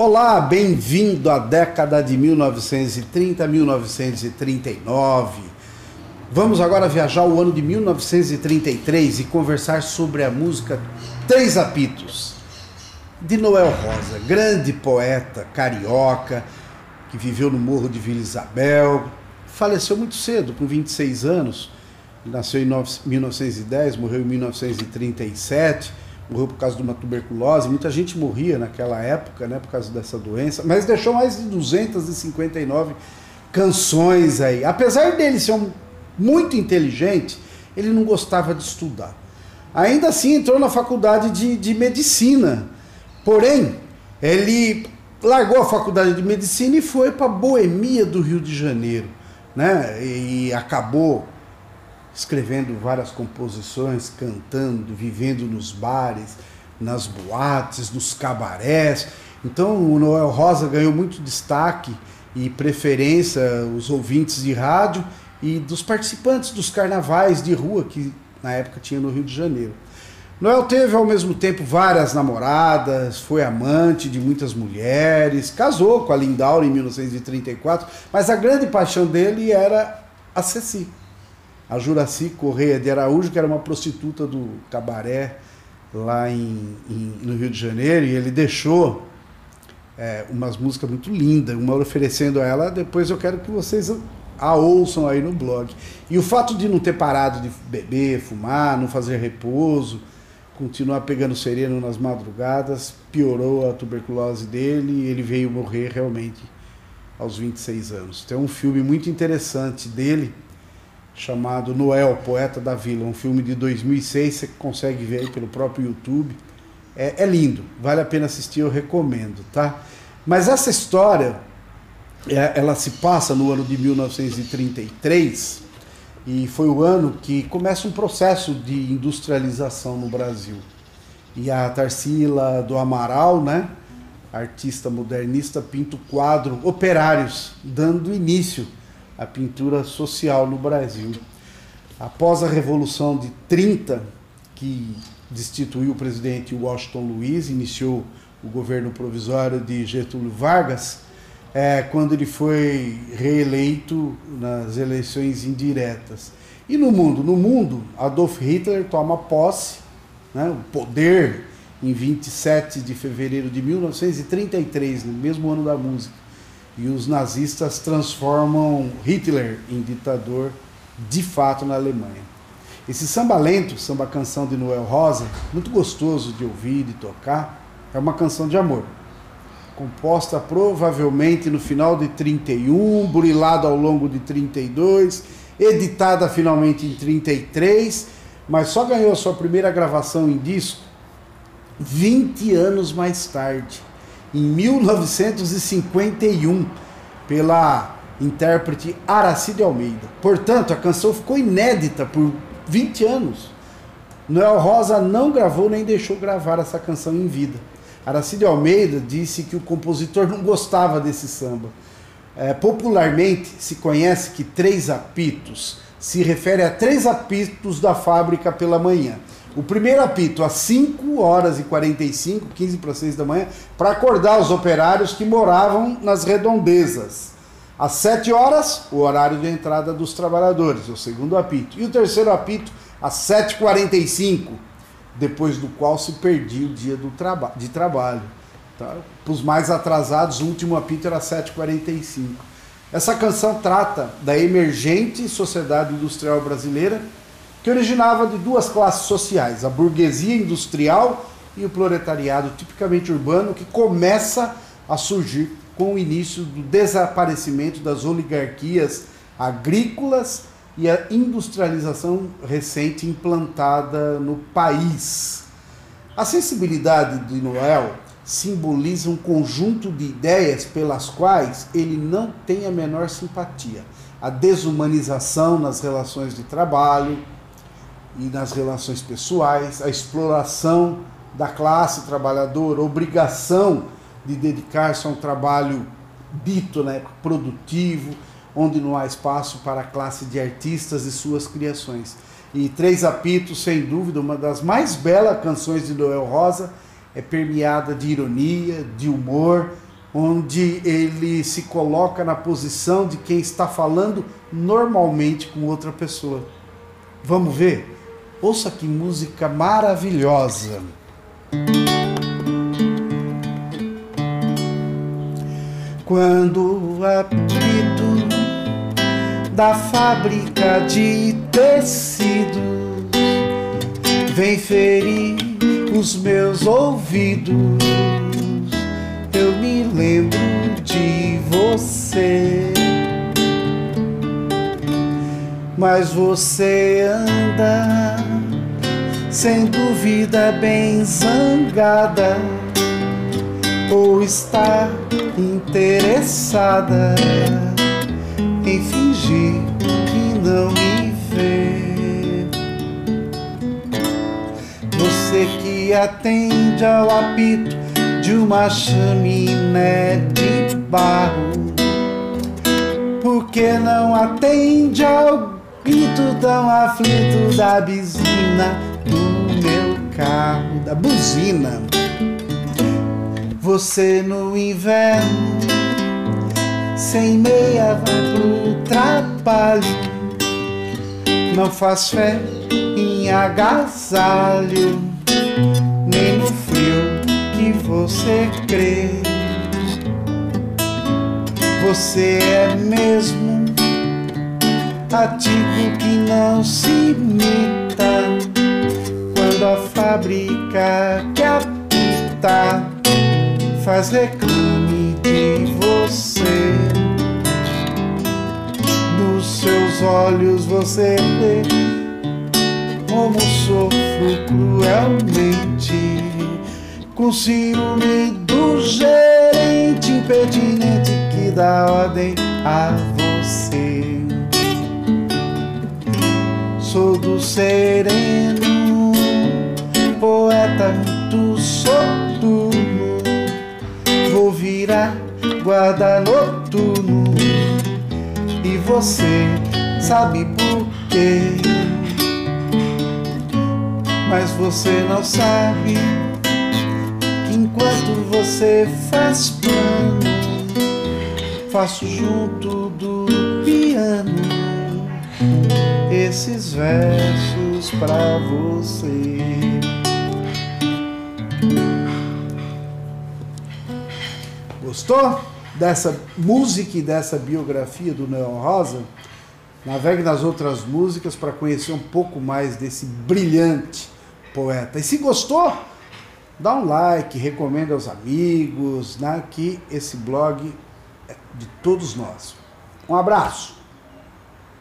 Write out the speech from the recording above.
Olá, bem-vindo à década de 1930 1939. Vamos agora viajar ao ano de 1933 e conversar sobre a música Três Apitos, de Noel Rosa, grande poeta carioca que viveu no Morro de Vila Isabel, faleceu muito cedo, com 26 anos, nasceu em 1910, morreu em 1937 morreu por causa de uma tuberculose. Muita gente morria naquela época, né, por causa dessa doença, mas deixou mais de 259 canções aí. Apesar dele ser um, muito inteligente, ele não gostava de estudar. Ainda assim entrou na faculdade de, de medicina. Porém, ele largou a faculdade de medicina e foi para a Boemia do Rio de Janeiro, né? E acabou escrevendo várias composições, cantando, vivendo nos bares, nas boates, nos cabarés. Então o Noel Rosa ganhou muito destaque e preferência os ouvintes de rádio e dos participantes dos carnavais de rua que na época tinha no Rio de Janeiro. Noel teve ao mesmo tempo várias namoradas, foi amante de muitas mulheres, casou com a Lindaura em 1934, mas a grande paixão dele era a Ceci a Juraci Correia de Araújo, que era uma prostituta do cabaré lá em, em no Rio de Janeiro, e ele deixou é, umas músicas muito lindas, uma oferecendo a ela, depois eu quero que vocês a ouçam aí no blog. E o fato de não ter parado de beber, fumar, não fazer repouso, continuar pegando sereno nas madrugadas, piorou a tuberculose dele e ele veio morrer realmente aos 26 anos. Tem um filme muito interessante dele, chamado Noel, Poeta da Vila, um filme de 2006, você consegue ver aí pelo próprio YouTube. É, é lindo, vale a pena assistir, eu recomendo, tá? Mas essa história, é, ela se passa no ano de 1933 e foi o ano que começa um processo de industrialização no Brasil. E a Tarsila do Amaral, né, artista modernista, pinta o quadro Operários, dando início a pintura social no Brasil. Após a Revolução de 30, que destituiu o presidente Washington Luiz, iniciou o governo provisório de Getúlio Vargas, é, quando ele foi reeleito nas eleições indiretas. E no mundo? No mundo, Adolf Hitler toma posse, né, o poder, em 27 de fevereiro de 1933, no mesmo ano da música e os nazistas transformam Hitler em ditador de fato na Alemanha. Esse samba lento, samba canção de Noel Rosa, muito gostoso de ouvir de tocar, é uma canção de amor. Composta provavelmente no final de 31, burilada ao longo de 32, editada finalmente em 33, mas só ganhou sua primeira gravação em disco 20 anos mais tarde, em 1951 pela intérprete Aracide Almeida. Portanto, a canção ficou inédita por 20 anos. Noel Rosa não gravou nem deixou gravar essa canção em vida. Aracide Almeida disse que o compositor não gostava desse samba. É, popularmente se conhece que Três Apitos se refere a três apitos da fábrica pela manhã. O primeiro apito às 5 horas e 45, 15 para 6 da manhã, para acordar os operários que moravam nas redondezas. Às 7 horas, o horário de entrada dos trabalhadores, o segundo apito. E o terceiro apito, às 7h45, depois do qual se perdia o dia do traba de trabalho. Tá? Para os mais atrasados, o último apito era às 7h45. Essa canção trata da emergente sociedade industrial brasileira que originava de duas classes sociais, a burguesia industrial e o proletariado tipicamente urbano, que começa a surgir com o início do desaparecimento das oligarquias agrícolas e a industrialização recente implantada no país. A sensibilidade de Noel simboliza um conjunto de ideias pelas quais ele não tem a menor simpatia. A desumanização nas relações de trabalho, e nas relações pessoais, a exploração da classe trabalhadora, obrigação de dedicar-se a um trabalho dito né, produtivo, onde não há espaço para a classe de artistas e suas criações. E Três Apitos, sem dúvida, uma das mais belas canções de Noel Rosa, é permeada de ironia, de humor, onde ele se coloca na posição de quem está falando normalmente com outra pessoa. Vamos ver? Ouça que música maravilhosa. Quando o apito da fábrica de tecidos vem ferir os meus ouvidos, eu me lembro de você. Mas você anda sem dúvida bem zangada ou está interessada em fingir que não me vê. Você que atende ao apito de uma chaminé de barro, por que não atende ao grito tão aflito da buzina do meu carro, da buzina? Você no inverno, sem meia, vai pro trabalho. Não faz fé em agasalho, nem no frio que você crê. Você é mesmo ativo que não se imita quando a fábrica que apita faz reclame de você. Nos seus olhos você vê como sofro cruelmente com ciúme do gerente impertinente que dá ordem a você. Do sereno, poeta muito soturno. Vou virar guarda noturno. E você sabe por quê. Mas você não sabe que enquanto você faz plano, faço junto do piano esses versos pra você. Gostou dessa música e dessa biografia do Neon Rosa? Navegue nas outras músicas para conhecer um pouco mais desse brilhante poeta. E se gostou, dá um like, recomenda aos amigos, né, que esse blog é de todos nós. Um abraço.